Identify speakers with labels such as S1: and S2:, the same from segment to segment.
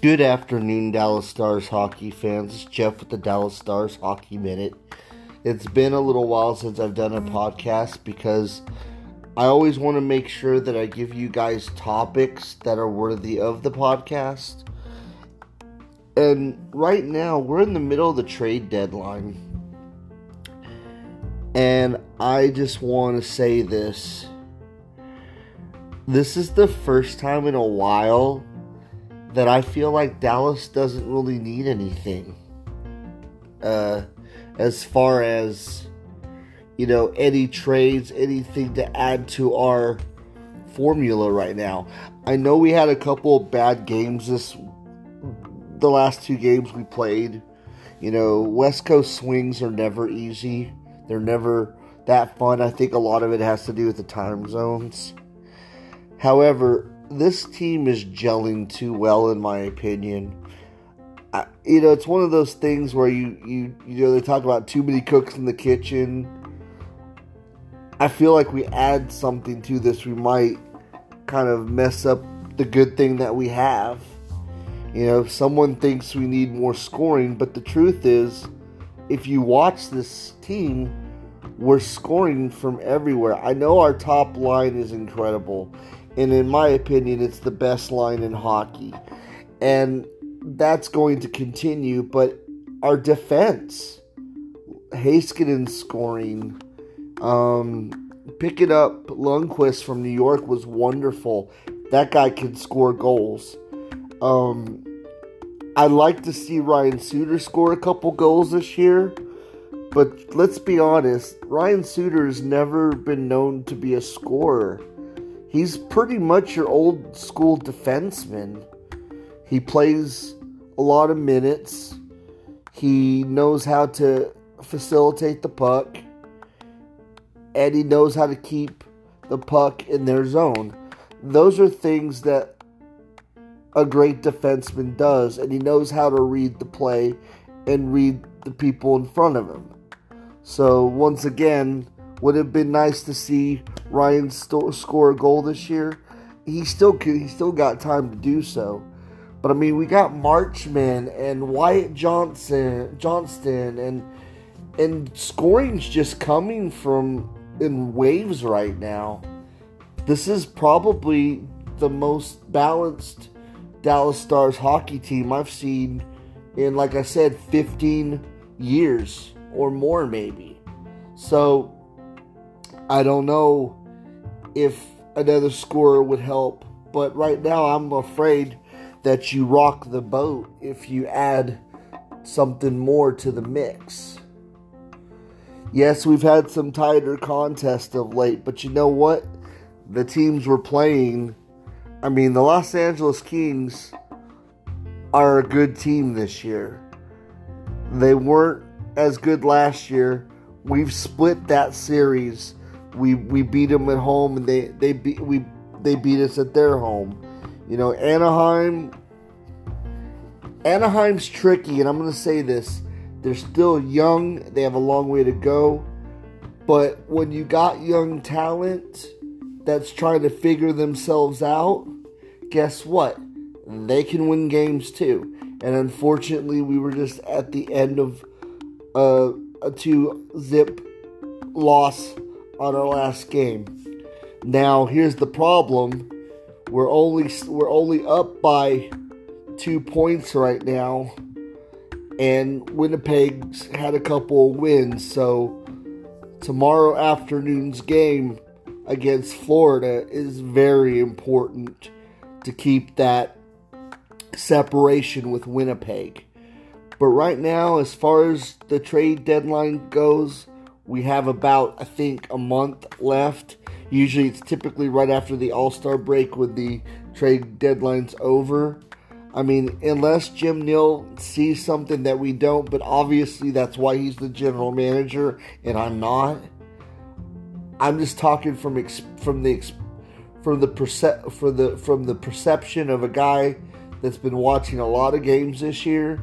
S1: Good afternoon, Dallas Stars hockey fans. It's Jeff with the Dallas Stars Hockey Minute. It's been a little while since I've done a podcast because I always want to make sure that I give you guys topics that are worthy of the podcast. And right now, we're in the middle of the trade deadline. And I just want to say this. This is the first time in a while that I feel like Dallas doesn't really need anything. Uh, as far as, you know, any trades, anything to add to our formula right now. I know we had a couple of bad games this, the last two games we played. You know, West Coast swings are never easy. They're never that fun. I think a lot of it has to do with the time zones. However, this team is gelling too well, in my opinion. I, you know, it's one of those things where you, you you know they talk about too many cooks in the kitchen. I feel like we add something to this, we might kind of mess up the good thing that we have. You know, someone thinks we need more scoring, but the truth is, if you watch this team, we're scoring from everywhere. I know our top line is incredible and in my opinion, it's the best line in hockey. And that's going to continue, but our defense, Heiskanen scoring, um, picking up Lundkvist from New York was wonderful. That guy can score goals. Um, I'd like to see Ryan Suter score a couple goals this year, but let's be honest, Ryan Suter has never been known to be a scorer. He's pretty much your old school defenseman. He plays a lot of minutes. He knows how to facilitate the puck. And he knows how to keep the puck in their zone. Those are things that a great defenseman does, and he knows how to read the play and read the people in front of him. So, once again, would have been nice to see Ryan st- score a goal this year. He still could, he still got time to do so. But I mean, we got Marchment and Wyatt Johnson, Johnston, and and scoring's just coming from in waves right now. This is probably the most balanced Dallas Stars hockey team I've seen in, like I said, 15 years or more, maybe. So I don't know if another scorer would help, but right now I'm afraid that you rock the boat if you add something more to the mix. Yes, we've had some tighter contests of late, but you know what? The teams we're playing, I mean, the Los Angeles Kings are a good team this year. They weren't as good last year. We've split that series we we beat them at home, and they they beat we they beat us at their home. You know, Anaheim. Anaheim's tricky, and I'm going to say this: they're still young. They have a long way to go. But when you got young talent that's trying to figure themselves out, guess what? They can win games too. And unfortunately, we were just at the end of uh, a two zip loss on our last game. Now, here's the problem. We're only we're only up by 2 points right now and Winnipeg's had a couple of wins, so tomorrow afternoon's game against Florida is very important to keep that separation with Winnipeg. But right now, as far as the trade deadline goes, we have about, I think, a month left. Usually it's typically right after the All Star break when the trade deadline's over. I mean, unless Jim Nill sees something that we don't, but obviously that's why he's the general manager and I'm not. I'm just talking from ex- from the ex- from the perce- for the from the perception of a guy that's been watching a lot of games this year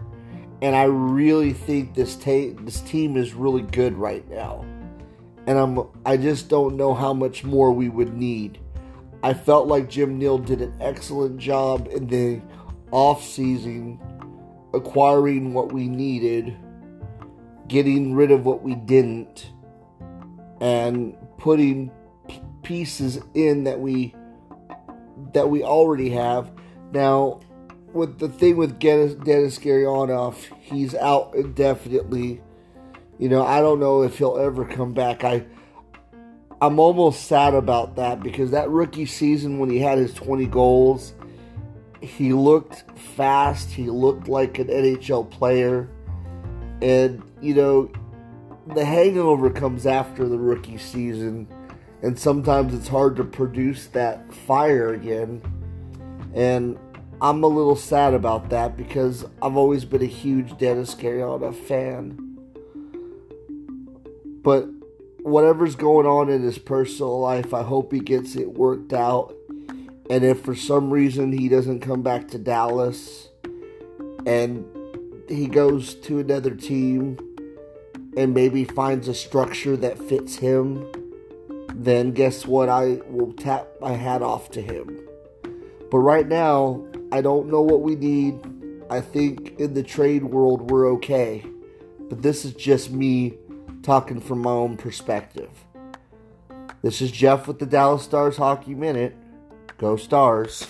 S1: and I really think this ta- this team is really good right now. And I'm I just don't know how much more we would need. I felt like Jim Nill did an excellent job in the off season acquiring what we needed, getting rid of what we didn't, and putting pieces in that we that we already have. Now, with the thing with Denis, Gurianov, he's out indefinitely. You know, I don't know if he'll ever come back. I I'm almost sad about that because that rookie season when he had his 20 goals, he looked fast, he looked like an NHL player. And, you know, the hangover comes after the rookie season, and sometimes it's hard to produce that fire again. And I'm a little sad about that because I've always been a huge Denis Gurianov fan. But whatever's going on in his personal life, I hope he gets it worked out. And if for some reason he doesn't come back to Dallas and he goes to another team and maybe finds a structure that fits him, then guess what? I will tap my hat off to him. But right now, I don't know what we need. I think in the trade world, we're okay. But this is just me talking from my own perspective. This is Jeff with the Dallas Stars Hockey Minute. Go Stars.